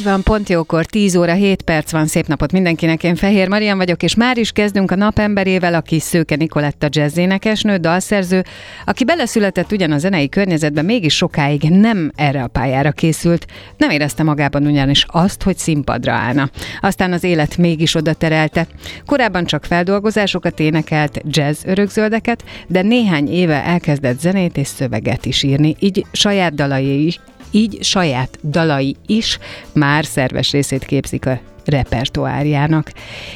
Így van, pont jókor, 10 óra 7 perc van, szép napot mindenkinek, én Fehér Marian vagyok, és már is kezdünk a napemberével, aki Szőke Nikoletta jazzénekesnő, dalszerző, aki beleszületett ugyan a zenei környezetbe, mégis sokáig nem erre a pályára készült, nem érezte magában ugyanis azt, hogy színpadra állna. Aztán az élet mégis oda terelte. Korábban csak feldolgozásokat énekelt, jazz örökzöldeket, de néhány éve elkezdett zenét és szöveget is írni, így saját dalai így saját dalai is már szerves részét képzik a repertoárjának.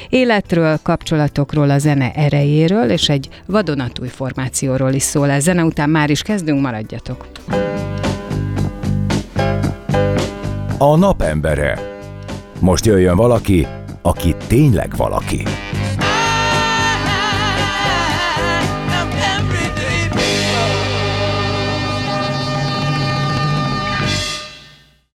Életről, kapcsolatokról, a zene erejéről és egy vadonatúj formációról is szól ez. Zene után már is kezdünk, maradjatok! A napembere. Most jöjjön valaki, aki tényleg valaki.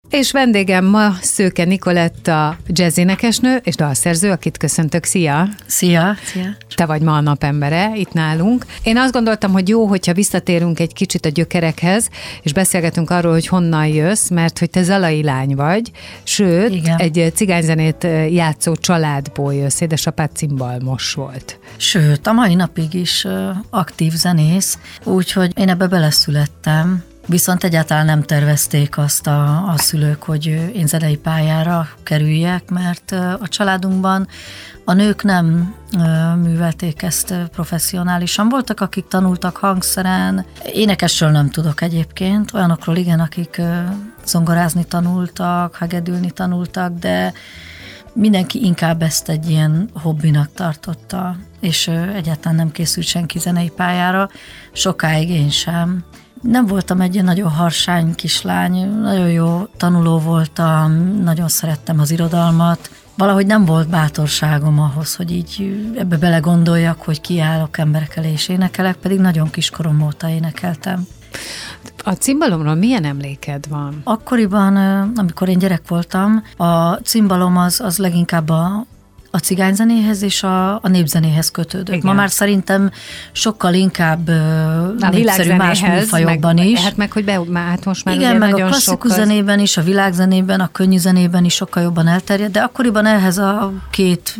És vendégem ma Szőke Nikoletta jazzénekesnő és dalszerző, akit köszöntök. Szia! Szia! Szia! Te vagy ma a napembere itt nálunk. Én azt gondoltam, hogy jó, hogyha visszatérünk egy kicsit a gyökerekhez, és beszélgetünk arról, hogy honnan jössz, mert hogy te zalai lány vagy, sőt, Igen. egy cigányzenét játszó családból jössz, édesapád cimbalmos volt. Sőt, a mai napig is aktív zenész, úgyhogy én ebbe beleszülettem, Viszont egyáltalán nem tervezték azt a, a szülők, hogy én zenei pályára kerüljek, mert a családunkban a nők nem művelték ezt professzionálisan. Voltak, akik tanultak hangszeren, énekesről nem tudok egyébként, olyanokról igen, akik zongorázni tanultak, hegedülni tanultak, de mindenki inkább ezt egy ilyen hobbinak tartotta, és egyáltalán nem készült senki zenei pályára, sokáig én sem. Nem voltam egy nagyon harsány kislány, nagyon jó tanuló voltam, nagyon szerettem az irodalmat. Valahogy nem volt bátorságom ahhoz, hogy így ebbe belegondoljak, hogy kiállok emberek elé és énekelek, pedig nagyon kiskorom óta énekeltem. A cimbalomról milyen emléked van? Akkoriban, amikor én gyerek voltam, a cimbalom az, az leginkább a, a cigányzenéhez és a, a népzenéhez kötődött. Igen. Ma már szerintem sokkal inkább a népszerű más műfajokban meg, is. Hát meg, hogy be, már, hát most már Igen, meg a klasszikus sok zenében is, a világzenében, a könnyű zenében is sokkal jobban elterjedt, de akkoriban ehhez a két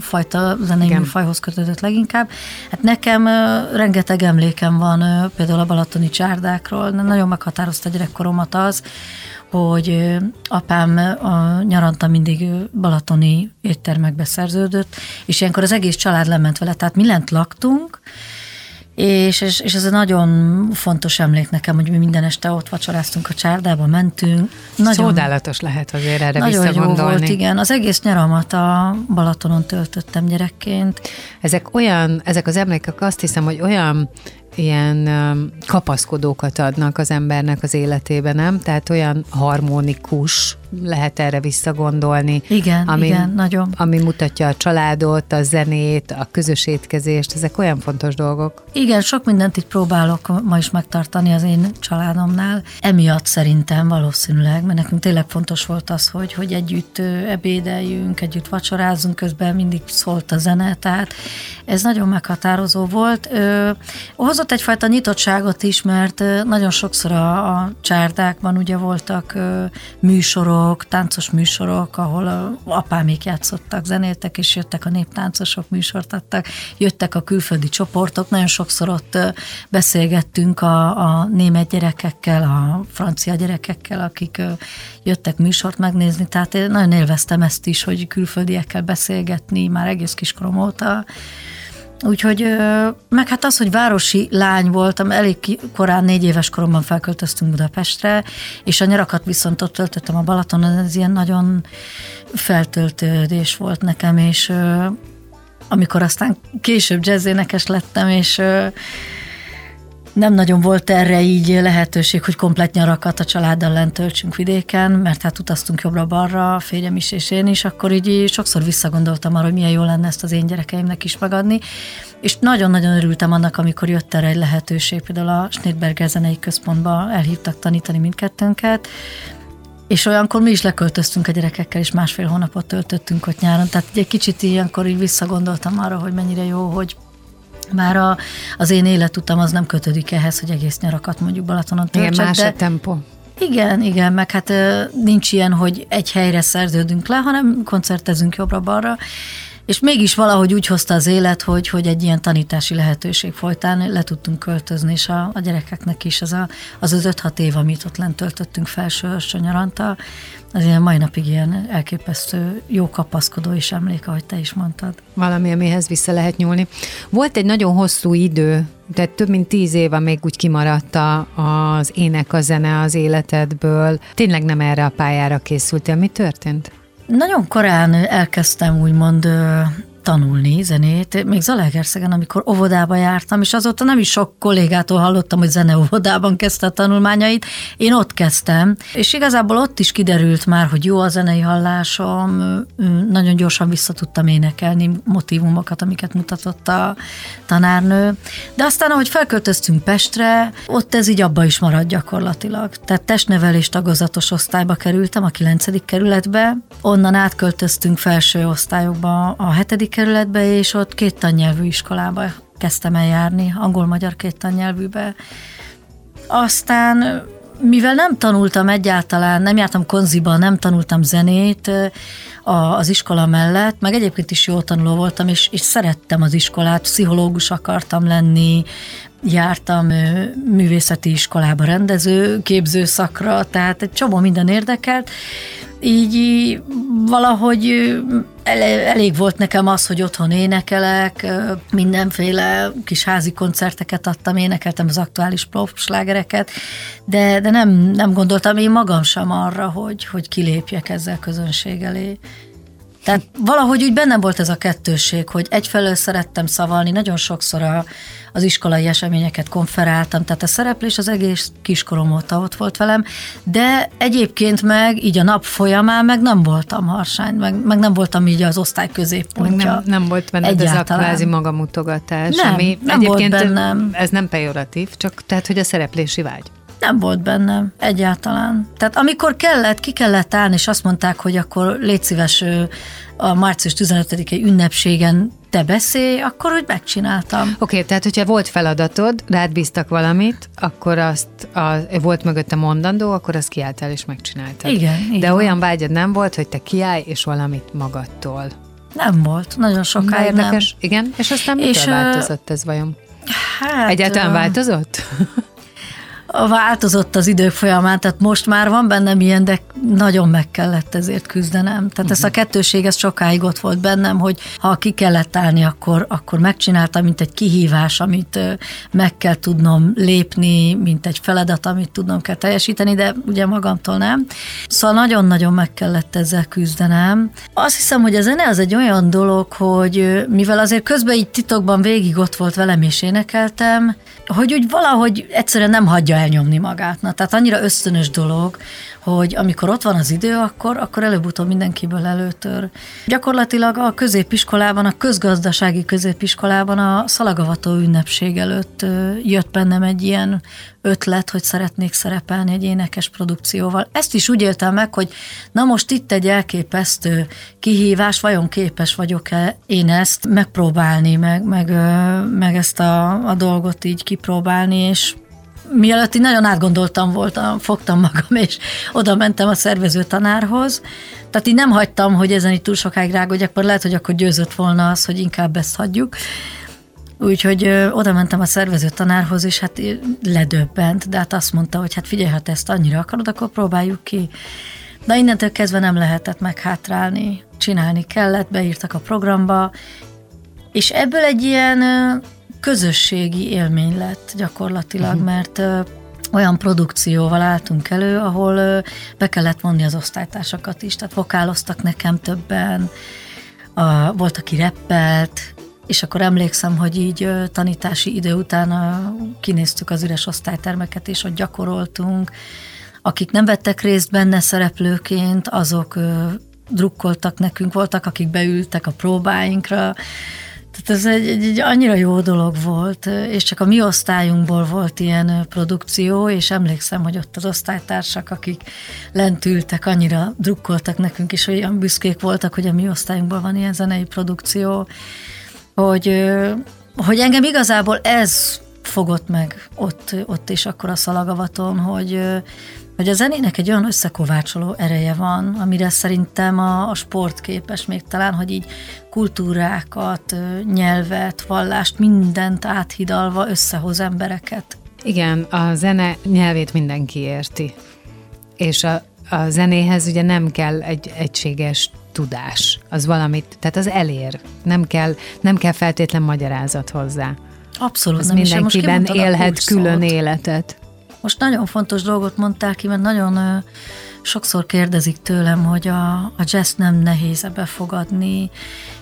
fajta zenei Igen. műfajhoz kötődött leginkább. Hát nekem rengeteg emlékem van például a balatoni csárdákról, nagyon meghatározta gyerekkoromat az, hogy apám a nyaranta mindig balatoni éttermekbe szerződött, és ilyenkor az egész család lement vele, tehát mi lent laktunk, és, és, és ez egy nagyon fontos emlék nekem, hogy mi minden este ott vacsoráztunk a csárdába, mentünk. Nagyon, Szódálatos lehet azért erre Nagyon jó volt, igen. Az egész nyaramat a Balatonon töltöttem gyerekként. Ezek olyan, ezek az emlékek azt hiszem, hogy olyan ilyen kapaszkodókat adnak az embernek az életében, nem? Tehát olyan harmonikus lehet erre visszagondolni. Igen, ami, igen, nagyon. Ami mutatja a családot, a zenét, a közös étkezést, ezek olyan fontos dolgok. Igen, sok mindent itt próbálok ma is megtartani az én családomnál. Emiatt szerintem valószínűleg, mert nekünk tényleg fontos volt az, hogy, hogy együtt ebédeljünk, együtt vacsorázunk, közben mindig szólt a zene, tehát ez nagyon meghatározó volt. Ö, hozott egyfajta nyitottságot is, mert nagyon sokszor a, a csárdákban ugye voltak ö, műsorok, műsorok, táncos műsorok, ahol a apámék játszottak, zenéltek, és jöttek a néptáncosok, műsort adtak, jöttek a külföldi csoportok, nagyon sokszor ott beszélgettünk a, a német gyerekekkel, a francia gyerekekkel, akik jöttek műsort megnézni, tehát én nagyon élveztem ezt is, hogy külföldiekkel beszélgetni, már egész kiskorom óta, Úgyhogy, meg hát az, hogy városi lány voltam, elég korán, négy éves koromban felköltöztünk Budapestre, és a nyarakat viszont ott töltöttem a Balatonon, ez ilyen nagyon feltöltődés volt nekem, és amikor aztán később jazzénekes lettem, és nem nagyon volt erre így lehetőség, hogy komplet nyarakat a családdal lent töltsünk vidéken, mert hát utaztunk jobbra-balra, a férjem is és én is, akkor így sokszor visszagondoltam arra, hogy milyen jó lenne ezt az én gyerekeimnek is megadni. És nagyon-nagyon örültem annak, amikor jött erre egy lehetőség, például a Schnittberger Zenei Központba elhívtak tanítani mindkettőnket, és olyankor mi is leköltöztünk a gyerekekkel, és másfél hónapot töltöttünk ott nyáron. Tehát egy kicsit ilyenkor így visszagondoltam arra, hogy mennyire jó, hogy már a, az én életutam az nem kötődik ehhez, hogy egész nyarakat mondjuk Balatonon töltsek. Igen, más de, a tempó. igen, igen, meg hát nincs ilyen, hogy egy helyre szerződünk le, hanem koncertezünk jobbra-balra, és mégis valahogy úgy hozta az élet, hogy, hogy egy ilyen tanítási lehetőség folytán le tudtunk költözni, és a, a gyerekeknek is az a, az, az 5-6 év, amit ott lent töltöttünk felső nyaranta, az ilyen mai napig ilyen elképesztő jó kapaszkodó és emlék, ahogy te is mondtad. Valami, amihez vissza lehet nyúlni. Volt egy nagyon hosszú idő, tehát több mint tíz éve még úgy kimaradt az ének, a zene az életedből. Tényleg nem erre a pályára készültél. Mi történt? Nagyon korán elkezdtem úgymond tanulni zenét, még Zalaegerszegen, amikor óvodába jártam, és azóta nem is sok kollégától hallottam, hogy zeneóvodában kezdte a tanulmányait, én ott kezdtem, és igazából ott is kiderült már, hogy jó a zenei hallásom, nagyon gyorsan vissza tudtam énekelni motivumokat, amiket mutatott a tanárnő, de aztán, ahogy felköltöztünk Pestre, ott ez így abba is maradt gyakorlatilag. Tehát testnevelés tagozatos osztályba kerültem, a 9. kerületbe, onnan átköltöztünk felső osztályokba a 7 kerületbe, és ott két tannyelvű iskolába kezdtem el járni, angol-magyar két tannyelvűbe. Aztán, mivel nem tanultam egyáltalán, nem jártam konziba, nem tanultam zenét az iskola mellett, meg egyébként is jó tanuló voltam, és, és szerettem az iskolát, pszichológus akartam lenni, jártam művészeti iskolába rendező, képzőszakra, tehát egy csomó minden érdekelt, így valahogy elég volt nekem az, hogy otthon énekelek, mindenféle kis házi koncerteket adtam, énekeltem az aktuális slágereket, de, de nem, nem gondoltam én magam sem arra, hogy, hogy kilépjek ezzel közönség elé. Tehát valahogy úgy bennem volt ez a kettőség, hogy egyfelől szerettem szavalni, nagyon sokszor a, az iskolai eseményeket konferáltam, tehát a szereplés az egész kiskorom óta ott volt velem, de egyébként meg így a nap folyamán meg nem voltam harsány, meg, meg nem voltam így az osztály középpontja. Nem, nem volt benned Egyáltalán. ez a kvázi magamutogatás, nem, ami nem egyébként volt bennem. ez nem pejoratív, csak tehát, hogy a szereplési vágy. Nem volt bennem egyáltalán. Tehát amikor kellett, ki kellett állni, és azt mondták, hogy akkor légy szíves a március 15-i ünnepségen te beszélj, akkor úgy megcsináltam. Oké, okay, tehát hogyha volt feladatod, rád bíztak valamit, akkor azt a, volt mögötte mondandó, akkor azt kiálltál és megcsináltad. Igen. De olyan vágyad nem volt, hogy te kiállj és valamit magadtól. Nem volt, nagyon sokáig Érdekes. nem. Igen, és aztán mitől és, változott ez vajon? Hát, Egyáltalán változott? Változott az idők folyamán, tehát most már van bennem ilyen, de nagyon meg kellett ezért küzdenem. Tehát uh-huh. ez a mhm. kettőség, ez sokáig ott volt bennem, hogy ha ki kellett állni, akkor, akkor megcsináltam, mint egy kihívás, amit meg kell tudnom lépni, mint egy feladat, amit tudnom kell teljesíteni, de ugye magamtól nem. Szóval nagyon-nagyon meg kellett ezzel küzdenem. Azt hiszem, hogy a zene az egy olyan dolog, hogy mivel azért közben így titokban végig ott volt velem és énekeltem, hogy úgy valahogy egyszerűen nem hagyja elnyomni magát. Na, tehát annyira ösztönös dolog, hogy amikor ott van az idő, akkor, akkor előbb-utóbb mindenkiből előtör. Gyakorlatilag a középiskolában, a közgazdasági középiskolában a szalagavató ünnepség előtt jött bennem egy ilyen ötlet, hogy szeretnék szerepelni egy énekes produkcióval. Ezt is úgy éltem meg, hogy na most itt egy elképesztő kihívás, vajon képes vagyok-e én ezt megpróbálni, meg, meg, meg ezt a, a dolgot így kipróbálni, és mielőtt így nagyon átgondoltam voltam, fogtam magam, és oda mentem a szervező tanárhoz. Tehát így nem hagytam, hogy ezen itt túl sokáig rágodjak, mert lehet, hogy akkor győzött volna az, hogy inkább ezt hagyjuk. Úgyhogy oda mentem a szervező tanárhoz, és hát ledöbbent, de hát azt mondta, hogy hát figyelj, ha te ezt annyira akarod, akkor próbáljuk ki. De innentől kezdve nem lehetett meghátrálni, csinálni kellett, beírtak a programba, és ebből egy ilyen közösségi élmény lett gyakorlatilag, uh-huh. mert olyan produkcióval álltunk elő, ahol be kellett vonni az osztálytársakat is, tehát vokáloztak nekem többen, a, volt, aki reppelt, és akkor emlékszem, hogy így tanítási idő után kinéztük az üres osztálytermeket, és ott gyakoroltunk. Akik nem vettek részt benne szereplőként, azok drukkoltak nekünk, voltak, akik beültek a próbáinkra, tehát ez egy, egy, egy annyira jó dolog volt, és csak a mi osztályunkból volt ilyen produkció, és emlékszem, hogy ott az osztálytársak, akik lent ültek, annyira drukkoltak nekünk, és olyan büszkék voltak, hogy a mi osztályunkból van ilyen zenei produkció, hogy, hogy engem igazából ez fogott meg ott, ott is akkor a szalagavaton, hogy, hogy a zenének egy olyan összekovácsoló ereje van, amire szerintem a, a sport képes még talán, hogy így kultúrákat, nyelvet, vallást, mindent áthidalva összehoz embereket. Igen, a zene nyelvét mindenki érti. És a, a zenéhez ugye nem kell egy egységes tudás, az valamit, tehát az elér, nem kell, nem kell feltétlen magyarázat hozzá. Abszolút az nem mindenkiben most élhet külön életet. Most nagyon fontos dolgot mondtál ki, mert nagyon sokszor kérdezik tőlem, hogy a, a jazz nem nehéz befogadni,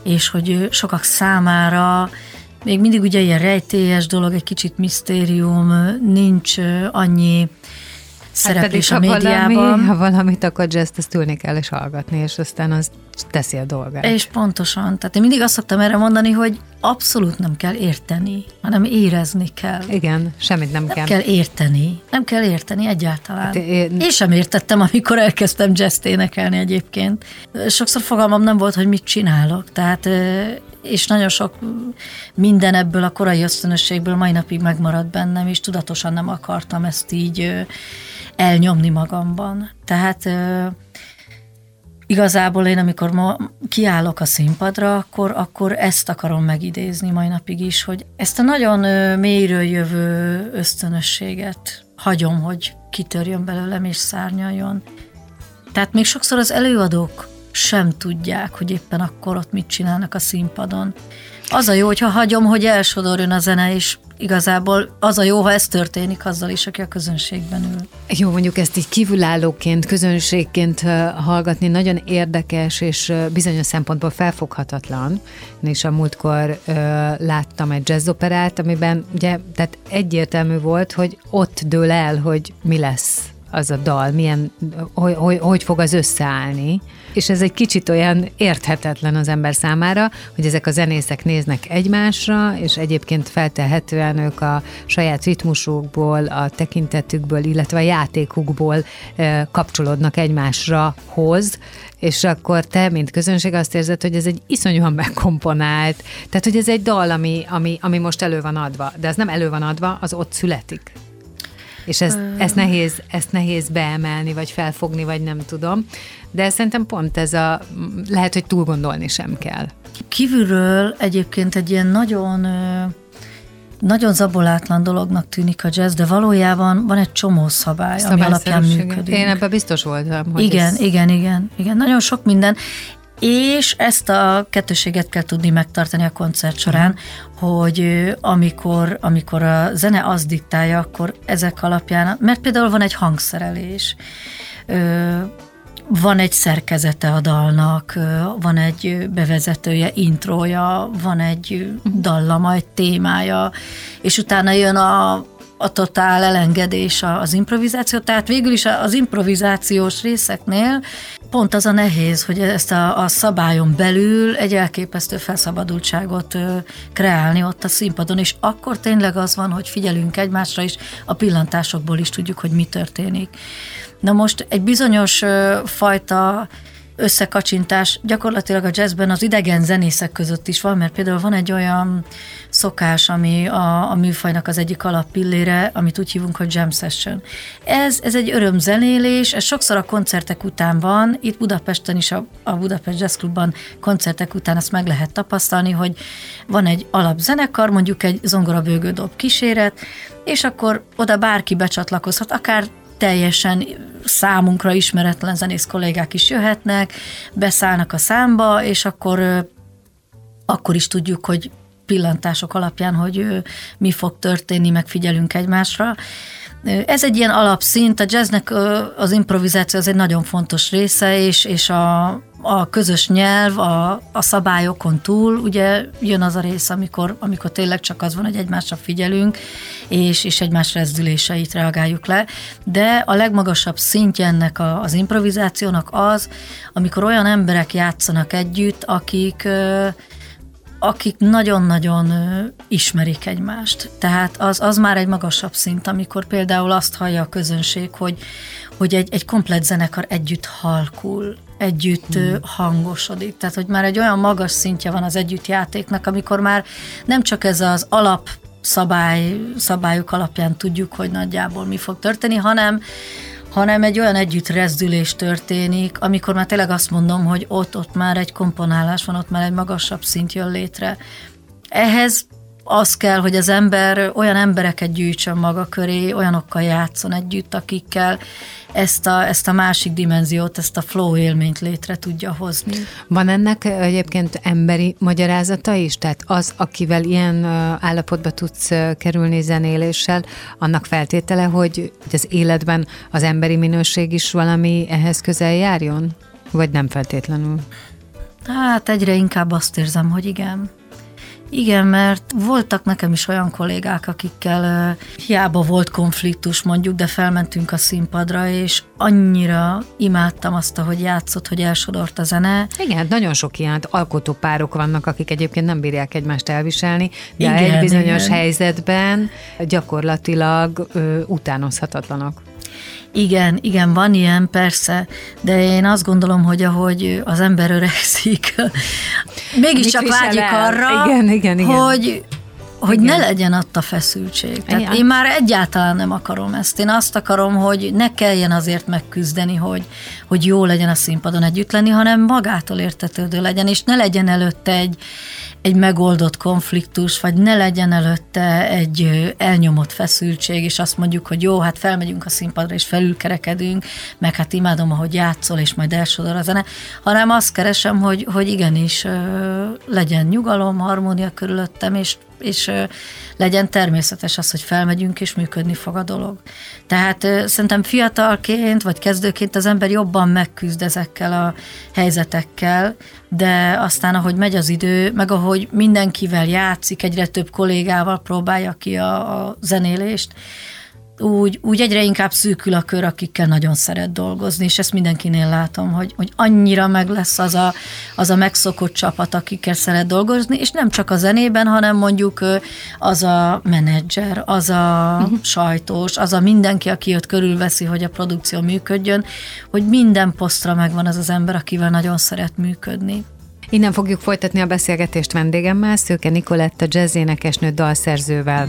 és hogy sokak számára még mindig ugye ilyen rejtélyes dolog, egy kicsit misztérium, nincs annyi szereplés hát pedig, a médiában. Ha, valami, ha valamit akar jazz ezt ülni kell és hallgatni, és aztán az teszi a dolgát. És pontosan. Tehát én mindig azt szoktam erre mondani, hogy abszolút nem kell érteni, hanem érezni kell. Igen, semmit nem, nem kell. kell érteni. Nem kell érteni egyáltalán. Hát én... én sem értettem, amikor elkezdtem jazz énekelni egyébként. Sokszor fogalmam nem volt, hogy mit csinálok. Tehát és nagyon sok minden ebből a korai ösztönösségből mai napig megmaradt bennem, és tudatosan nem akartam ezt így elnyomni magamban. Tehát igazából én, amikor ma kiállok a színpadra, akkor, akkor ezt akarom megidézni mai napig is, hogy ezt a nagyon mélyről jövő ösztönösséget hagyom, hogy kitörjön belőlem és szárnyaljon. Tehát még sokszor az előadók sem tudják, hogy éppen akkor ott mit csinálnak a színpadon. Az a jó, hogyha hagyom, hogy elsodorjon a zene, és igazából az a jó, ha ez történik azzal is, aki a közönségben ül. Jó, mondjuk ezt így kívülállóként, közönségként hallgatni nagyon érdekes és bizonyos szempontból felfoghatatlan. Én is a múltkor ö, láttam egy jazzoperát, amiben ugye, tehát egyértelmű volt, hogy ott dől el, hogy mi lesz az a dal, milyen, hogy, hogy, hogy fog az összeállni. És ez egy kicsit olyan érthetetlen az ember számára, hogy ezek a zenészek néznek egymásra, és egyébként feltehetően ők a saját ritmusukból, a tekintetükből, illetve a játékukból kapcsolódnak egymásra hoz, és akkor te, mint közönség azt érzed, hogy ez egy iszonyúan megkomponált, tehát hogy ez egy dal, ami, ami, ami most elő van adva, de az nem elő van adva, az ott születik. És ezt, ezt, nehéz, ezt nehéz beemelni, vagy felfogni, vagy nem tudom. De szerintem pont ez a, lehet, hogy túl gondolni sem kell. Kívülről egyébként egy ilyen nagyon nagyon zabolátlan dolognak tűnik a jazz, de valójában van egy csomó szabály, ami alapján működik. Én ebben biztos voltam. Hogy igen, ez... igen, igen, igen. Nagyon sok minden. És ezt a kettőséget kell tudni megtartani a koncert során, hogy amikor, amikor a zene az diktálja, akkor ezek alapján, mert például van egy hangszerelés, van egy szerkezete a dalnak, van egy bevezetője, intrója, van egy dallama, egy témája, és utána jön a, a totál elengedés az improvizáció, tehát végül is az improvizációs részeknél pont az a nehéz, hogy ezt a, a szabályon belül egy elképesztő felszabadultságot kreálni ott a színpadon, és akkor tényleg az van, hogy figyelünk egymásra, és a pillantásokból is tudjuk, hogy mi történik. Na most egy bizonyos fajta összekacsintás gyakorlatilag a jazzben az idegen zenészek között is van, mert például van egy olyan szokás, ami a, a műfajnak az egyik alappillére, amit úgy hívunk, hogy jam session. Ez, ez egy örömzenélés, ez sokszor a koncertek után van, itt Budapesten is a, a Budapest Jazz Clubban koncertek után ezt meg lehet tapasztalni, hogy van egy alapzenekar, mondjuk egy zongorabőgődob kíséret, és akkor oda bárki becsatlakozhat, akár teljesen számunkra ismeretlen zenész kollégák is jöhetnek, beszállnak a számba, és akkor akkor is tudjuk, hogy pillantások alapján, hogy mi fog történni, megfigyelünk egymásra. Ez egy ilyen alapszint, a jazznek az improvizáció az egy nagyon fontos része, és, és a, a közös nyelv, a, a szabályokon túl, ugye jön az a rész, amikor, amikor tényleg csak az van, hogy egymásra figyelünk, és, és egymás rezdüléseit reagáljuk le, de a legmagasabb szintje ennek a, az improvizációnak az, amikor olyan emberek játszanak együtt, akik akik nagyon-nagyon ismerik egymást. Tehát az, az már egy magasabb szint, amikor például azt hallja a közönség, hogy, hogy egy, egy komplet zenekar együtt halkul, együtt hmm. hangosodik. Tehát, hogy már egy olyan magas szintje van az együttjátéknak, amikor már nem csak ez az alap szabály, szabályok alapján tudjuk, hogy nagyjából mi fog történni, hanem hanem egy olyan együttrezdülés történik, amikor már tényleg azt mondom, hogy ott, ott már egy komponálás van, ott már egy magasabb szint jön létre. Ehhez az kell, hogy az ember olyan embereket gyűjtsön maga köré, olyanokkal játszon együtt, akikkel ezt a, ezt a másik dimenziót, ezt a flow élményt létre tudja hozni. Van ennek egyébként emberi magyarázata is? Tehát az, akivel ilyen állapotba tudsz kerülni zenéléssel, annak feltétele, hogy az életben az emberi minőség is valami ehhez közel járjon? Vagy nem feltétlenül? Hát egyre inkább azt érzem, hogy igen. Igen, mert voltak nekem is olyan kollégák, akikkel uh, hiába volt konfliktus mondjuk, de felmentünk a színpadra, és annyira imádtam azt, ahogy játszott, hogy elsodort a zene. Igen, nagyon sok ilyen alkotópárok vannak, akik egyébként nem bírják egymást elviselni, de igen, egy bizonyos igen. helyzetben gyakorlatilag uh, utánozhatatlanak. Igen, igen, van ilyen, persze, de én azt gondolom, hogy ahogy az ember öregszik, mégiscsak vágyik arra, igen, igen, igen. hogy hogy Igen. ne legyen ott a feszültség. Tehát Igen. én már egyáltalán nem akarom ezt. Én azt akarom, hogy ne kelljen azért megküzdeni, hogy, hogy jó legyen a színpadon együtt lenni, hanem magától értetődő legyen, és ne legyen előtte egy, egy megoldott konfliktus, vagy ne legyen előtte egy elnyomott feszültség, és azt mondjuk, hogy jó, hát felmegyünk a színpadra, és felülkerekedünk, meg hát imádom, ahogy játszol, és majd elsodor a zene, hanem azt keresem, hogy, hogy igenis legyen nyugalom, harmónia körülöttem, és és legyen természetes az, hogy felmegyünk, és működni fog a dolog. Tehát szerintem fiatalként, vagy kezdőként az ember jobban megküzd ezekkel a helyzetekkel, de aztán, ahogy megy az idő, meg ahogy mindenkivel játszik, egyre több kollégával próbálja ki a, a zenélést, úgy, úgy egyre inkább szűkül a kör, akikkel nagyon szeret dolgozni, és ezt mindenkinél látom, hogy, hogy annyira meg lesz az a, az a megszokott csapat, akikkel szeret dolgozni, és nem csak a zenében, hanem mondjuk az a menedzser, az a uh-huh. sajtós, az a mindenki, aki ott körülveszi, hogy a produkció működjön, hogy minden posztra megvan az az ember, akivel nagyon szeret működni. Innen fogjuk folytatni a beszélgetést vendégemmel, Szőke Nikoletta jazzénekesnő dalszerzővel.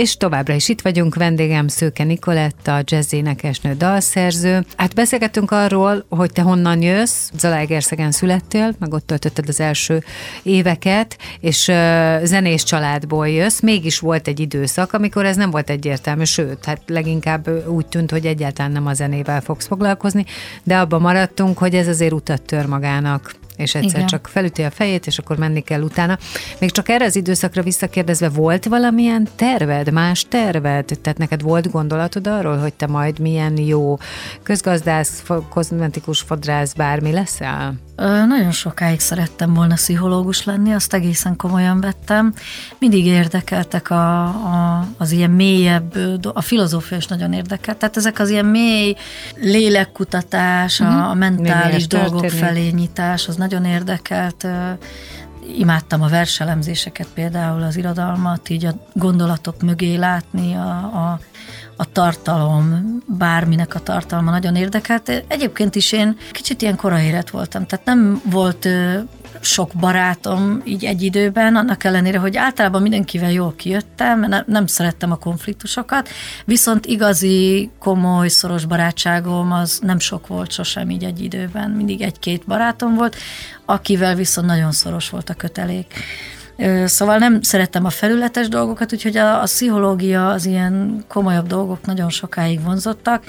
És továbbra is itt vagyunk, vendégem Szőke Nikoletta, jazz énekesnő, dalszerző. Hát beszélgettünk arról, hogy te honnan jössz, Zalaegerszegen születtél, meg ott töltötted az első éveket, és uh, zenés családból jössz. Mégis volt egy időszak, amikor ez nem volt egyértelmű, sőt, hát leginkább úgy tűnt, hogy egyáltalán nem a zenével fogsz foglalkozni, de abban maradtunk, hogy ez azért utat tör magának és egyszer Igen. csak felüti a fejét, és akkor menni kell utána. Még csak erre az időszakra visszakérdezve, volt valamilyen terved, más terved? Tehát neked volt gondolatod arról, hogy te majd milyen jó közgazdász, kozmetikus fodrász, bármi leszel? Nagyon sokáig szerettem volna pszichológus lenni, azt egészen komolyan vettem. Mindig érdekeltek a, a, az ilyen mélyebb, a filozófia is nagyon érdekelt. Tehát ezek az ilyen mély lélekkutatás, uh-huh. a, a mentális dolgok felé nyitás, az nagyon érdekelt imádtam a verselemzéseket, például az irodalmat, így a gondolatok mögé látni, a, a, a tartalom, bárminek a tartalma nagyon érdekelt. Egyébként is én kicsit ilyen korai élet voltam, tehát nem volt sok barátom így egy időben, annak ellenére, hogy általában mindenkivel jól kijöttem, mert nem szerettem a konfliktusokat, viszont igazi, komoly, szoros barátságom az nem sok volt sosem így egy időben, mindig egy-két barátom volt, akivel viszont nagyon szoros volt a kötelék. Szóval nem szerettem a felületes dolgokat, úgyhogy a, a pszichológia, az ilyen komolyabb dolgok nagyon sokáig vonzottak,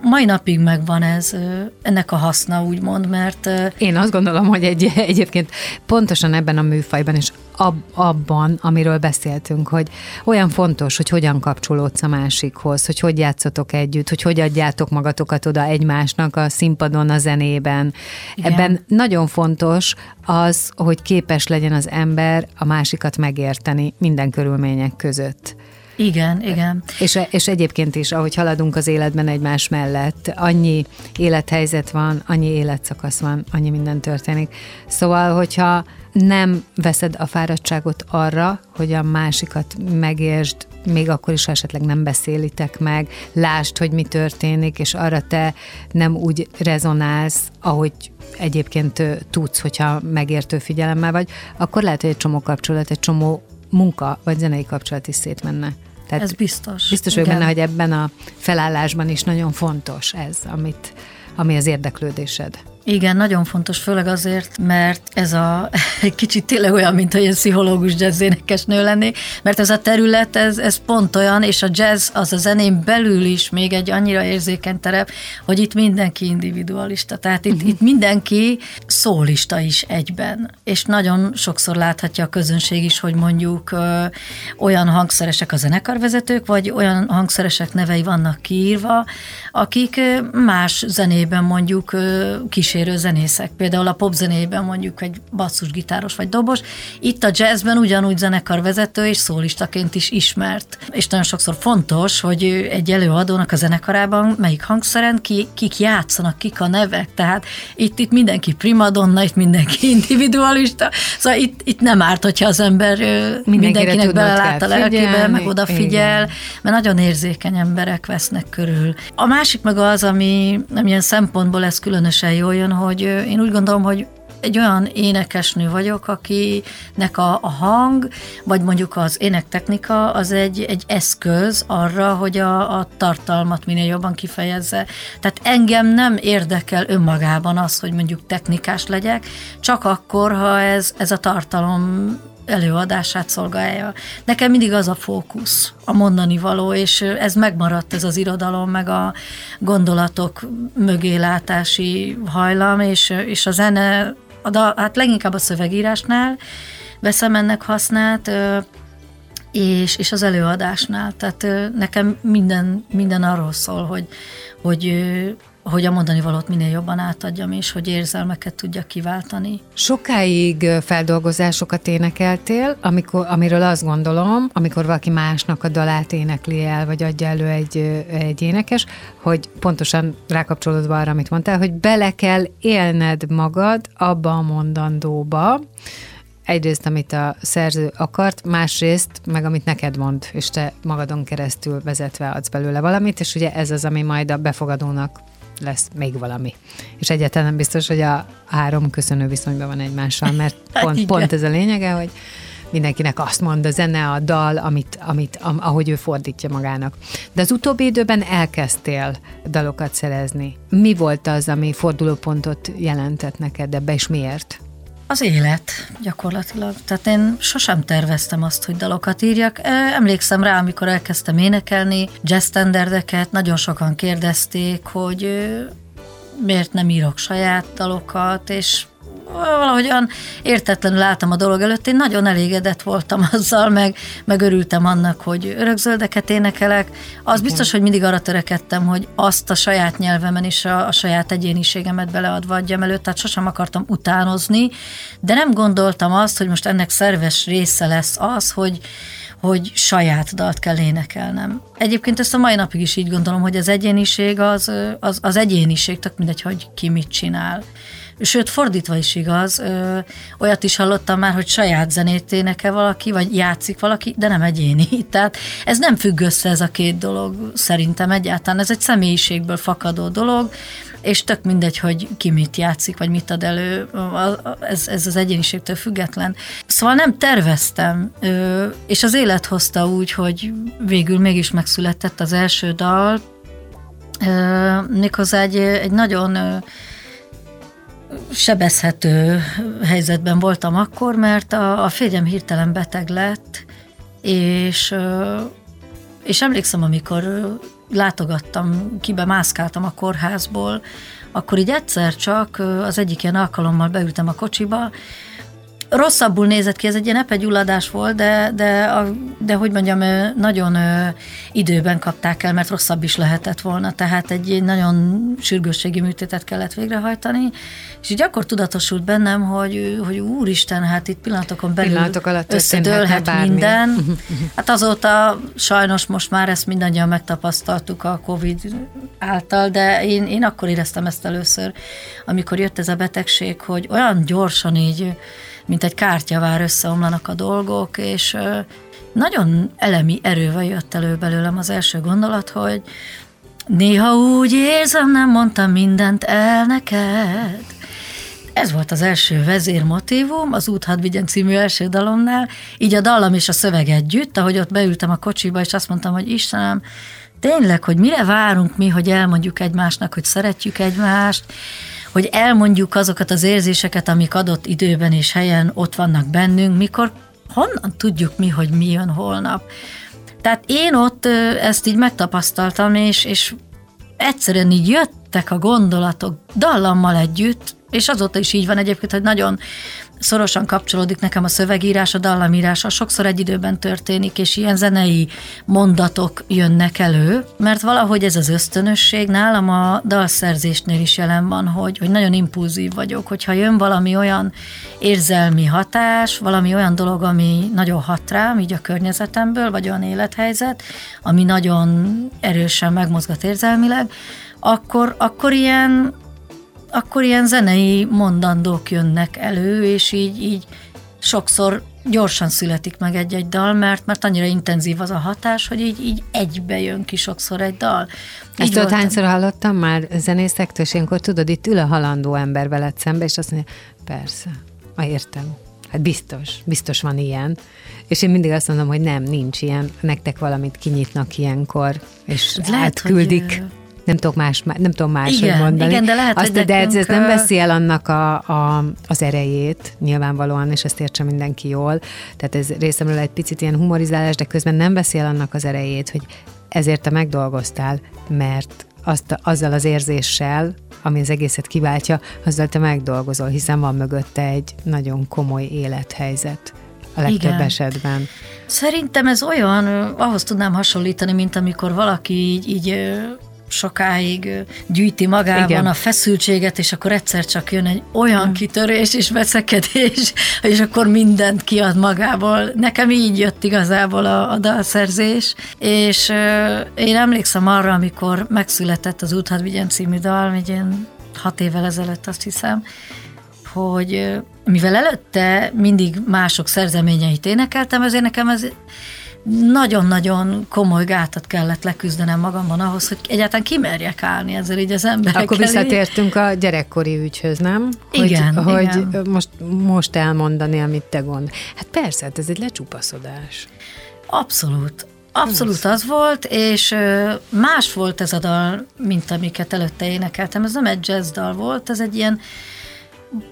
mai napig megvan ez, ennek a haszna, úgymond, mert... Én azt gondolom, hogy egy, egyébként pontosan ebben a műfajban is ab, abban, amiről beszéltünk, hogy olyan fontos, hogy hogyan kapcsolódsz a másikhoz, hogy hogy játszotok együtt, hogy hogy adjátok magatokat oda egymásnak a színpadon, a zenében. Igen. Ebben nagyon fontos az, hogy képes legyen az ember a másikat megérteni minden körülmények között. Igen, igen. És, és egyébként is, ahogy haladunk az életben egymás mellett, annyi élethelyzet van, annyi életszakasz van, annyi minden történik. Szóval, hogyha nem veszed a fáradtságot arra, hogy a másikat megértsd, még akkor is, ha esetleg nem beszélitek meg, lásd, hogy mi történik, és arra te nem úgy rezonálsz, ahogy egyébként tudsz, hogyha megértő figyelemmel vagy, akkor lehet, hogy egy csomó kapcsolat, egy csomó munka vagy zenei kapcsolat is szétmenne. Tehát ez biztos. Biztos vagyok benne, hogy ebben a felállásban is nagyon fontos ez, amit, ami az érdeklődésed. Igen, nagyon fontos, főleg azért, mert ez a kicsit tényleg olyan, mint hogy egy pszichológus jazzénekes nő lennék, mert ez a terület, ez, ez pont olyan, és a jazz az a zenén belül is még egy annyira érzékeny terep, hogy itt mindenki individualista, tehát itt, uh-huh. itt mindenki szólista is egyben, és nagyon sokszor láthatja a közönség is, hogy mondjuk ö, olyan hangszeresek a zenekarvezetők, vagy olyan hangszeresek nevei vannak kiírva, akik más zenében mondjuk kísérletek kísérő zenészek. Például a popzenében mondjuk egy basszusgitáros vagy dobos. Itt a jazzben ugyanúgy zenekarvezető és szólistaként is ismert. És nagyon sokszor fontos, hogy egy előadónak a zenekarában melyik hangszeren ki, kik játszanak, kik a nevek. Tehát itt, itt mindenki primadonna, itt mindenki individualista. Szóval itt, itt nem árt, hogyha az ember mindenkinek belelát a lelkébe, meg odafigyel, igen. mert nagyon érzékeny emberek vesznek körül. A másik meg az, ami nem ilyen szempontból ez különösen jól jön, hogy én úgy gondolom, hogy egy olyan énekesnő vagyok, akinek a, a hang, vagy mondjuk az énektechnika az egy, egy eszköz arra, hogy a, a tartalmat minél jobban kifejezze. Tehát engem nem érdekel önmagában az, hogy mondjuk technikás legyek, csak akkor, ha ez, ez a tartalom előadását szolgálja. Nekem mindig az a fókusz, a mondani való, és ez megmaradt, ez az irodalom, meg a gondolatok mögé látási hajlam, és, és a zene, a, da, hát leginkább a szövegírásnál veszem ennek hasznát, és, és az előadásnál. Tehát nekem minden, minden arról szól, hogy, hogy hogy a mondani valót minél jobban átadjam, és hogy érzelmeket tudja kiváltani. Sokáig feldolgozásokat énekeltél, amikor, amiről azt gondolom, amikor valaki másnak a dalát énekli el, vagy adja elő egy, egy énekes, hogy pontosan rákapcsolódva arra, amit mondtál, hogy bele kell élned magad abba a mondandóba, egyrészt, amit a szerző akart, másrészt, meg amit neked mond, és te magadon keresztül vezetve adsz belőle valamit, és ugye ez az, ami majd a befogadónak lesz még valami. És egyáltalán nem biztos, hogy a három köszönő viszonyban van egymással, mert hát pont, pont ez a lényege, hogy mindenkinek azt mond a zene, a dal, amit, amit, ahogy ő fordítja magának. De az utóbbi időben elkezdtél dalokat szerezni. Mi volt az, ami fordulópontot jelentett neked ebbe, és miért? Az élet gyakorlatilag. Tehát én sosem terveztem azt, hogy dalokat írjak. Emlékszem rá, amikor elkezdtem énekelni jazz standardeket, nagyon sokan kérdezték, hogy miért nem írok saját dalokat, és valahogyan értetlenül álltam a dolog előtt, én nagyon elégedett voltam azzal, meg, meg örültem annak, hogy örökzöldeket énekelek. Az biztos, hogy mindig arra törekedtem, hogy azt a saját nyelvemen és a, a saját egyéniségemet beleadva adjam előtt, tehát sosem akartam utánozni, de nem gondoltam azt, hogy most ennek szerves része lesz az, hogy, hogy saját dalt kell énekelnem. Egyébként ezt a mai napig is így gondolom, hogy az egyéniség az, az, az egyéniség, tök mindegy, hogy ki mit csinál. Sőt, fordítva is igaz, ö, olyat is hallottam már, hogy saját zenét énekel valaki, vagy játszik valaki, de nem egyéni. Tehát ez nem függ össze ez a két dolog szerintem egyáltalán. Ez egy személyiségből fakadó dolog, és tök mindegy, hogy ki mit játszik, vagy mit ad elő, ez, ez az egyéniségtől független. Szóval nem terveztem, és az élet hozta úgy, hogy végül mégis megszületett az első dal, méghozzá egy, egy nagyon sebezhető helyzetben voltam akkor, mert a, a férjem hirtelen beteg lett, és, és emlékszem, amikor látogattam, kibe mászkáltam a kórházból, akkor így egyszer csak az egyik ilyen alkalommal beültem a kocsiba, rosszabbul nézett ki, ez egy ilyen epegyulladás volt, de, de, a, de hogy mondjam, nagyon időben kapták el, mert rosszabb is lehetett volna, tehát egy, nagyon sürgősségi műtétet kellett végrehajtani, és így akkor tudatosult bennem, hogy, hogy úristen, hát itt pillanatokon belül Pillanatok alatt összedőlhet bármi. minden. Hát azóta sajnos most már ezt mindannyian megtapasztaltuk a Covid által, de én, én akkor éreztem ezt először, amikor jött ez a betegség, hogy olyan gyorsan így mint egy kártyavár összeomlanak a dolgok, és nagyon elemi erővel jött elő belőlem az első gondolat, hogy néha úgy érzem, nem mondtam mindent el neked. Ez volt az első vezérmotívum, az Út Hadvigyen című első dalomnál, így a dallam és a szöveg együtt, ahogy ott beültem a kocsiba, és azt mondtam, hogy Istenem, tényleg, hogy mire várunk mi, hogy elmondjuk egymásnak, hogy szeretjük egymást, hogy elmondjuk azokat az érzéseket, amik adott időben és helyen ott vannak bennünk, mikor honnan tudjuk mi, hogy mi jön holnap. Tehát én ott ezt így megtapasztaltam, és, és egyszerűen így jöttek a gondolatok dallammal együtt, és azóta is így van egyébként, hogy nagyon szorosan kapcsolódik nekem a szövegírás, a dallamírása, sokszor egy időben történik, és ilyen zenei mondatok jönnek elő, mert valahogy ez az ösztönösség nálam a dalszerzésnél is jelen van, hogy, hogy nagyon impulzív vagyok, hogyha jön valami olyan érzelmi hatás, valami olyan dolog, ami nagyon hat rám, így a környezetemből, vagy olyan élethelyzet, ami nagyon erősen megmozgat érzelmileg, akkor, akkor ilyen akkor ilyen zenei mondandók jönnek elő, és így, így sokszor gyorsan születik meg egy-egy dal, mert, mert annyira intenzív az a hatás, hogy így, így egybe jön ki sokszor egy dal. Ezt tudod, hányszor hallottam már zenészektől, és ilyenkor tudod, itt ül a halandó ember veled szembe, és azt mondja, persze, a értem. Hát biztos, biztos van ilyen. És én mindig azt mondom, hogy nem, nincs ilyen, nektek valamit kinyitnak ilyenkor, és Lehet, átküldik. Hogy nem tudok más, nem tudom máshogy igen, mondani. Igen, de lehet, Azt, hogy de ez, ez nem veszi el annak a, a, az erejét, nyilvánvalóan, és ezt értse mindenki jól. Tehát ez részemről egy picit ilyen humorizálás, de közben nem veszi el annak az erejét, hogy ezért te megdolgoztál, mert azt, azzal az érzéssel, ami az egészet kiváltja, azzal te megdolgozol, hiszen van mögötte egy nagyon komoly élethelyzet a legtöbb Igen. esetben. Szerintem ez olyan, ahhoz tudnám hasonlítani, mint amikor valaki így, így sokáig gyűjti magában Igen. a feszültséget, és akkor egyszer csak jön egy olyan kitörés és veszekedés, és akkor mindent kiad magából. Nekem így jött igazából a, a dalszerzés, és uh, én emlékszem arra, amikor megszületett az Úthad Vigyen című dal, egy ilyen hat évvel ezelőtt azt hiszem, hogy mivel előtte mindig mások szerzeményeit énekeltem, ezért nekem ez nagyon-nagyon komoly gátat kellett leküzdenem magamban ahhoz, hogy egyáltalán kimerjek állni ezzel így az emberekkel. Akkor visszatértünk a gyerekkori ügyhöz, nem? Igen, hogy, igen. hogy most, most elmondani, amit te gond. Hát persze, hát ez egy lecsupaszodás. Abszolút. Abszolút az volt, és más volt ez a dal, mint amiket előtte énekeltem. Ez nem egy jazz dal volt, ez egy ilyen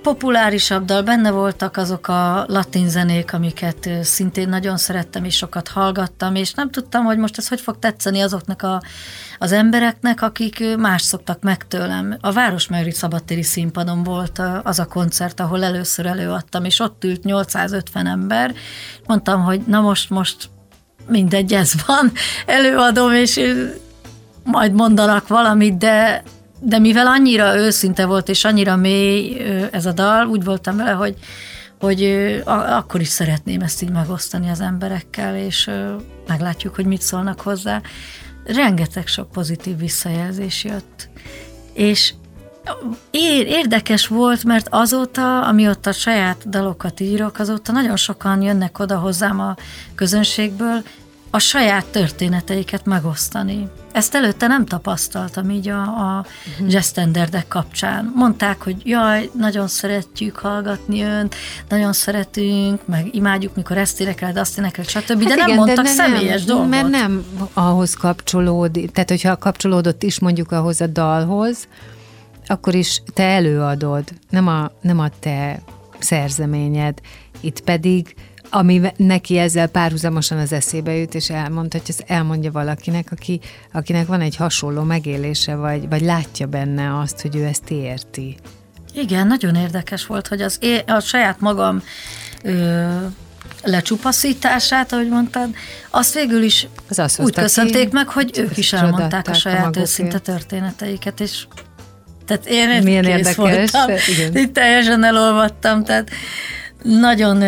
populárisabb dal, benne voltak azok a latin zenék, amiket szintén nagyon szerettem, és sokat hallgattam, és nem tudtam, hogy most ez hogy fog tetszeni azoknak a, az embereknek, akik más szoktak meg tőlem. A Városmajori Szabadtéri színpadon volt az a koncert, ahol először előadtam, és ott ült 850 ember. Mondtam, hogy na most, most mindegy, ez van, előadom, és majd mondanak valamit, de de mivel annyira őszinte volt, és annyira mély ez a dal, úgy voltam vele, hogy, hogy akkor is szeretném ezt így megosztani az emberekkel, és meglátjuk, hogy mit szólnak hozzá. Rengeteg sok pozitív visszajelzés jött. És érdekes volt, mert azóta, amióta saját dalokat írok, azóta nagyon sokan jönnek oda hozzám a közönségből, a saját történeteiket megosztani. Ezt előtte nem tapasztaltam így a, a uh-huh. jazz standardek kapcsán. Mondták, hogy jaj, nagyon szeretjük hallgatni önt, nagyon szeretünk, meg imádjuk, mikor ezt énekeled, azt énekeled, stb. Hát de igen, nem mondtak de személyes nem, dolgot. Mert nem ahhoz kapcsolódik, tehát hogyha kapcsolódott is mondjuk ahhoz a dalhoz, akkor is te előadod, nem a, nem a te szerzeményed. Itt pedig ami neki ezzel párhuzamosan az eszébe jut, és elmondta, hogy ezt elmondja valakinek, aki, akinek van egy hasonló megélése, vagy, vagy látja benne azt, hogy ő ezt érti. Igen, nagyon érdekes volt, hogy az é- a saját magam ö, lecsupaszítását, ahogy mondtad, azt végül is az azt úgy köszönték meg, hogy ők is elmondták a saját a őszinte történeteiket, és tehát én Milyen érdekes. Voltam, Igen. Itt teljesen elolvadtam, tehát nagyon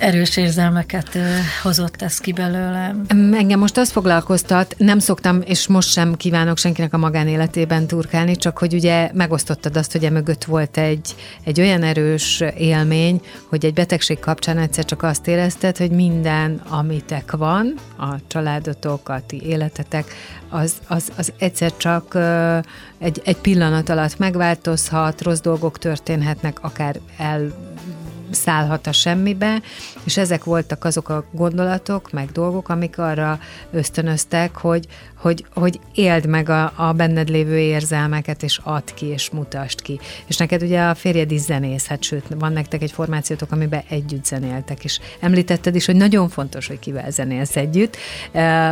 erős érzelmeket hozott ez ki belőlem. Engem most az foglalkoztat, nem szoktam, és most sem kívánok senkinek a magánéletében turkálni, csak hogy ugye megosztottad azt, hogy emögött volt egy, egy olyan erős élmény, hogy egy betegség kapcsán egyszer csak azt érezted, hogy minden, amitek van, a családotok, a ti életetek, az, az, az egyszer csak egy, egy pillanat alatt megváltozhat, rossz dolgok történhetnek, akár el szállhat a semmibe, és ezek voltak azok a gondolatok, meg dolgok, amik arra ösztönöztek, hogy, hogy, hogy éld meg a, a benned lévő érzelmeket, és add ki, és mutasd ki. És neked ugye a férjed is zenész, hát sőt, van nektek egy formációtok, amiben együtt zenéltek, és említetted is, hogy nagyon fontos, hogy kivel zenélsz együtt.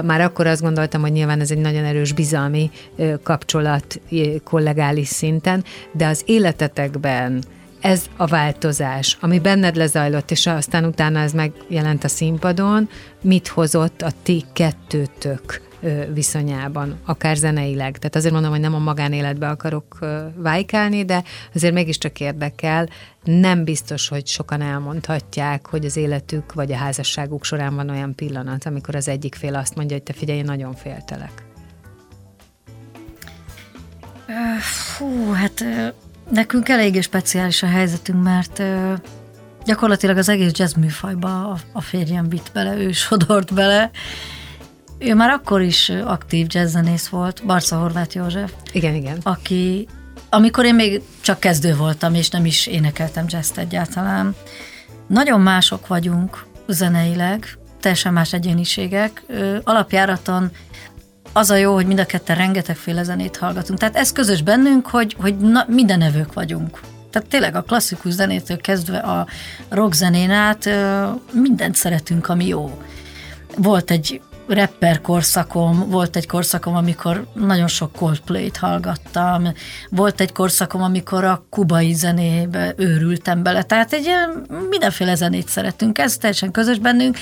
Már akkor azt gondoltam, hogy nyilván ez egy nagyon erős bizalmi kapcsolat kollegális szinten, de az életetekben ez a változás, ami benned lezajlott, és aztán utána ez megjelent a színpadon, mit hozott a ti kettőtök viszonyában, akár zeneileg. Tehát azért mondom, hogy nem a magánéletbe akarok vájkálni, de azért mégiscsak érdekel. Nem biztos, hogy sokan elmondhatják, hogy az életük vagy a házasságuk során van olyan pillanat, amikor az egyik fél azt mondja, hogy te figyelj, én nagyon féltelek. Fú, hát Nekünk eléggé speciális a helyzetünk, mert gyakorlatilag az egész jazz műfajba a, a férjem vitt bele, ő sodort bele. Ő már akkor is aktív jazzzenész volt, Barca Horváth József. Igen, igen. Aki, amikor én még csak kezdő voltam, és nem is énekeltem jazz egyáltalán. Nagyon mások vagyunk zeneileg, teljesen más egyéniségek. Alapjáraton az a jó, hogy mind a ketten rengetegféle zenét hallgatunk. Tehát ez közös bennünk, hogy, hogy na, minden nevők vagyunk. Tehát tényleg a klasszikus zenétől kezdve a rock zenén át mindent szeretünk, ami jó. Volt egy rapper korszakom, volt egy korszakom, amikor nagyon sok Coldplay-t hallgattam, volt egy korszakom, amikor a kubai zenébe őrültem bele, tehát egy mindenféle zenét szeretünk, ez teljesen közös bennünk,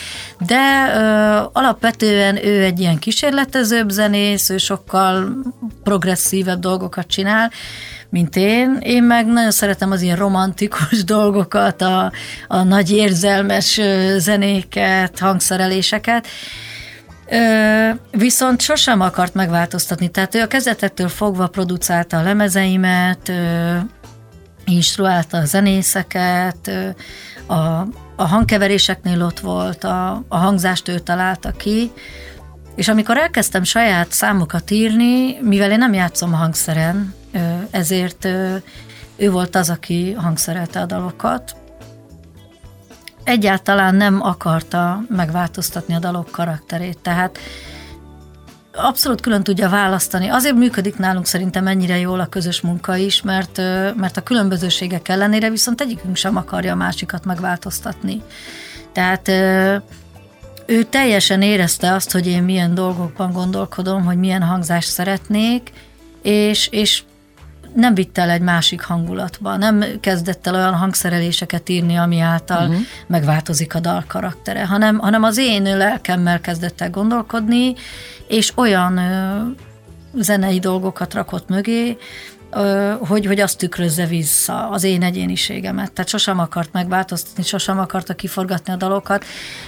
de ö, alapvetően ő egy ilyen kísérletezőbb zenész, ő sokkal progresszívebb dolgokat csinál, mint én. Én meg nagyon szeretem az ilyen romantikus dolgokat, a, a nagy érzelmes zenéket, hangszereléseket, Ö, viszont sosem akart megváltoztatni, tehát ő a kezdetektől fogva producálta a lemezeimet, ö, instruálta a zenészeket, ö, a, a hangkeveréseknél ott volt, a, a hangzást ő találta ki, és amikor elkezdtem saját számokat írni, mivel én nem játszom a hangszeren, ezért ő volt az, aki hangszerelte a dalokat, egyáltalán nem akarta megváltoztatni a dalok karakterét, tehát abszolút külön tudja választani. Azért működik nálunk szerintem ennyire jól a közös munka is, mert, mert a különbözőségek ellenére viszont egyikünk sem akarja a másikat megváltoztatni. Tehát ő teljesen érezte azt, hogy én milyen dolgokban gondolkodom, hogy milyen hangzást szeretnék, és, és nem vitt el egy másik hangulatba, nem kezdett el olyan hangszereléseket írni, ami által uh-huh. megváltozik a dal karaktere, hanem, hanem az én lelkemmel kezdett el gondolkodni, és olyan ö, zenei dolgokat rakott mögé, hogy, hogy azt tükrözze vissza az én egyéniségemet. Tehát sosem akart megváltoztatni, sosem akarta kiforgatni a dalokat.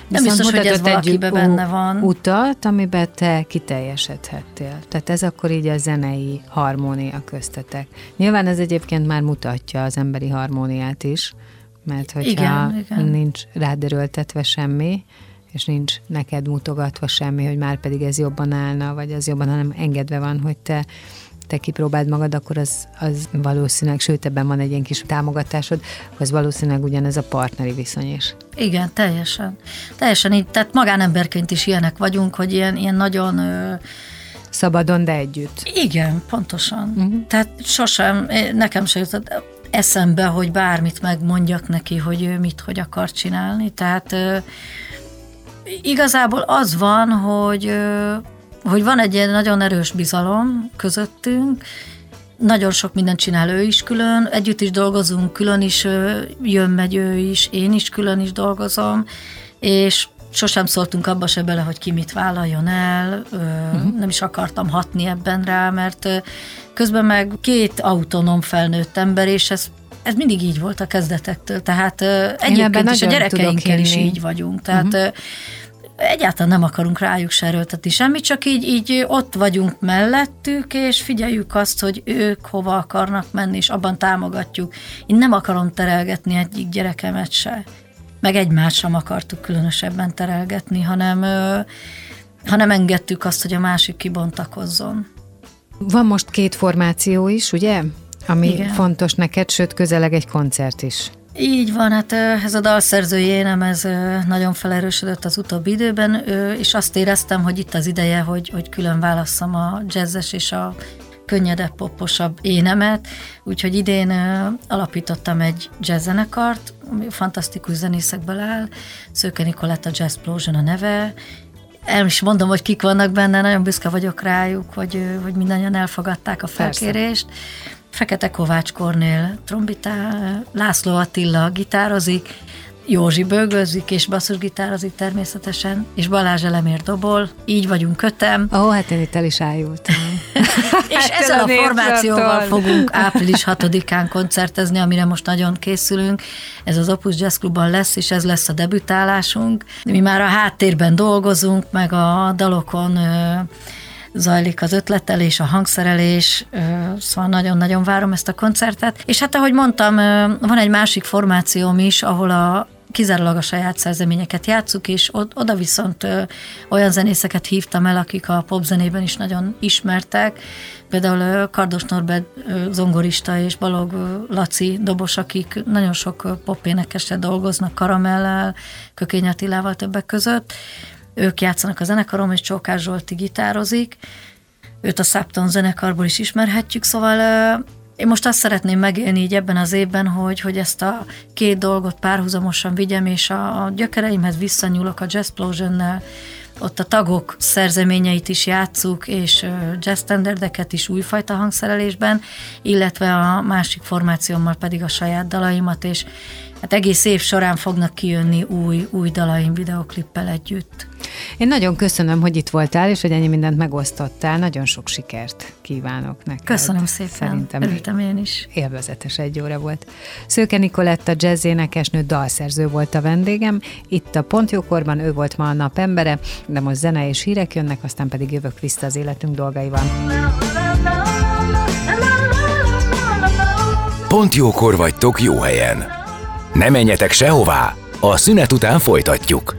Nem Viszont biztos, hogy ez valakibe benne van. utat, amiben te kiteljesedhettél. Tehát ez akkor így a zenei harmónia köztetek. Nyilván ez egyébként már mutatja az emberi harmóniát is, mert hogyha igen, igen. nincs ráderőltetve semmi, és nincs neked mutogatva semmi, hogy már pedig ez jobban állna, vagy az jobban, hanem engedve van, hogy te te kipróbáld magad, akkor az, az valószínűleg, sőt ebben van egy ilyen kis támogatásod, az valószínűleg ugyanez a partneri viszony is. Igen, teljesen. Teljesen így, tehát magánemberként is ilyenek vagyunk, hogy ilyen, ilyen nagyon ö, Szabadon, de együtt. Igen, pontosan. Uh-huh. Tehát sosem, nekem se jutott eszembe, hogy bármit megmondjak neki, hogy ő mit, hogy akar csinálni. Tehát igazából az van, hogy, hogy van egy ilyen nagyon erős bizalom közöttünk, nagyon sok mindent csinál ő is külön, együtt is dolgozunk, külön is jön, megy ő is, én is külön is dolgozom, és sosem szóltunk abba se bele, hogy ki mit vállaljon el, uh-huh. nem is akartam hatni ebben rá, mert közben meg két autonóm felnőtt ember, és ez ez mindig így volt a kezdetektől, tehát egyébként is a gyerekeinkkel is így vagyunk, tehát uh-huh. Egyáltalán nem akarunk rájuk seröltetni semmit, csak így, így ott vagyunk mellettük, és figyeljük azt, hogy ők hova akarnak menni, és abban támogatjuk. Én nem akarom terelgetni egyik gyerekemet se meg egymást sem akartuk különösebben terelgetni, hanem, hanem engedtük azt, hogy a másik kibontakozzon. Van most két formáció is, ugye? Ami Igen. fontos neked, sőt közeleg egy koncert is. Így van, hát ez a dalszerzői énem, ez nagyon felerősödött az utóbbi időben, és azt éreztem, hogy itt az ideje, hogy, hogy külön válasszam a jazzes és a könnyedebb, poposabb énemet, úgyhogy idén alapítottam egy jazzzenekart, ami fantasztikus zenészekből áll, Szőke Nikoletta Jazz Explosion a neve, el is mondom, hogy kik vannak benne, nagyon büszke vagyok rájuk, hogy, hogy mindannyian elfogadták a felkérést. Persze. Fekete Kovács Kornél trombitál, László Attila gitározik, Józsi bőgözik és basszusgitározik természetesen, és Balázs Elemér dobol, így vagyunk kötem. Ó, hát én itt el is ájultam. és hát ezzel a, a formációval fogunk április 6-án koncertezni, amire most nagyon készülünk. Ez az Opus Jazz Clubban lesz, és ez lesz a debütálásunk. Mi már a háttérben dolgozunk, meg a dalokon zajlik az ötletelés, a hangszerelés, szóval nagyon-nagyon várom ezt a koncertet. És hát ahogy mondtam, van egy másik formációm is, ahol a kizárólag a saját szerzeményeket játszuk, és oda viszont olyan zenészeket hívtam el, akik a popzenében is nagyon ismertek, például Kardos Norbert zongorista és Balog Laci dobos, akik nagyon sok popénekesre dolgoznak, Karamellel, Kökény Attilával többek között. Ők játszanak a zenekarom, és Csókás Zsolti gitározik. Őt a Sapton zenekarból is ismerhetjük, szóval én most azt szeretném megélni így ebben az évben, hogy, hogy ezt a két dolgot párhuzamosan vigyem, és a, a gyökereimhez visszanyúlok a Jazzplosion-nel, ott a tagok szerzeményeit is játszuk, és jazz standardeket is újfajta hangszerelésben, illetve a másik formációmmal pedig a saját dalaimat, és hát egész év során fognak kijönni új, új dalaim videoklippel együtt. Én nagyon köszönöm, hogy itt voltál, és hogy ennyi mindent megosztottál. Nagyon sok sikert kívánok neked. Köszönöm szépen. Szerintem Örültem én is. Élvezetes egy óra volt. Szőke Nikoletta jazzénekesnő dalszerző volt a vendégem. Itt a Pontjókorban ő volt ma a nap embere, de most zene és hírek jönnek, aztán pedig jövök vissza az életünk dolgaival. Pont jókor vagytok jó helyen. Ne menjetek sehová! A szünet után folytatjuk.